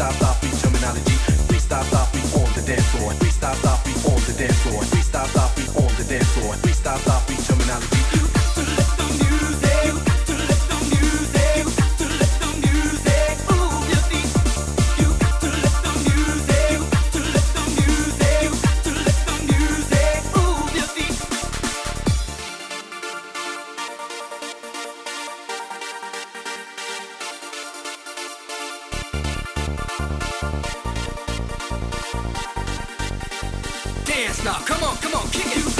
stop, stop. Dance now, come on, come on, kick it.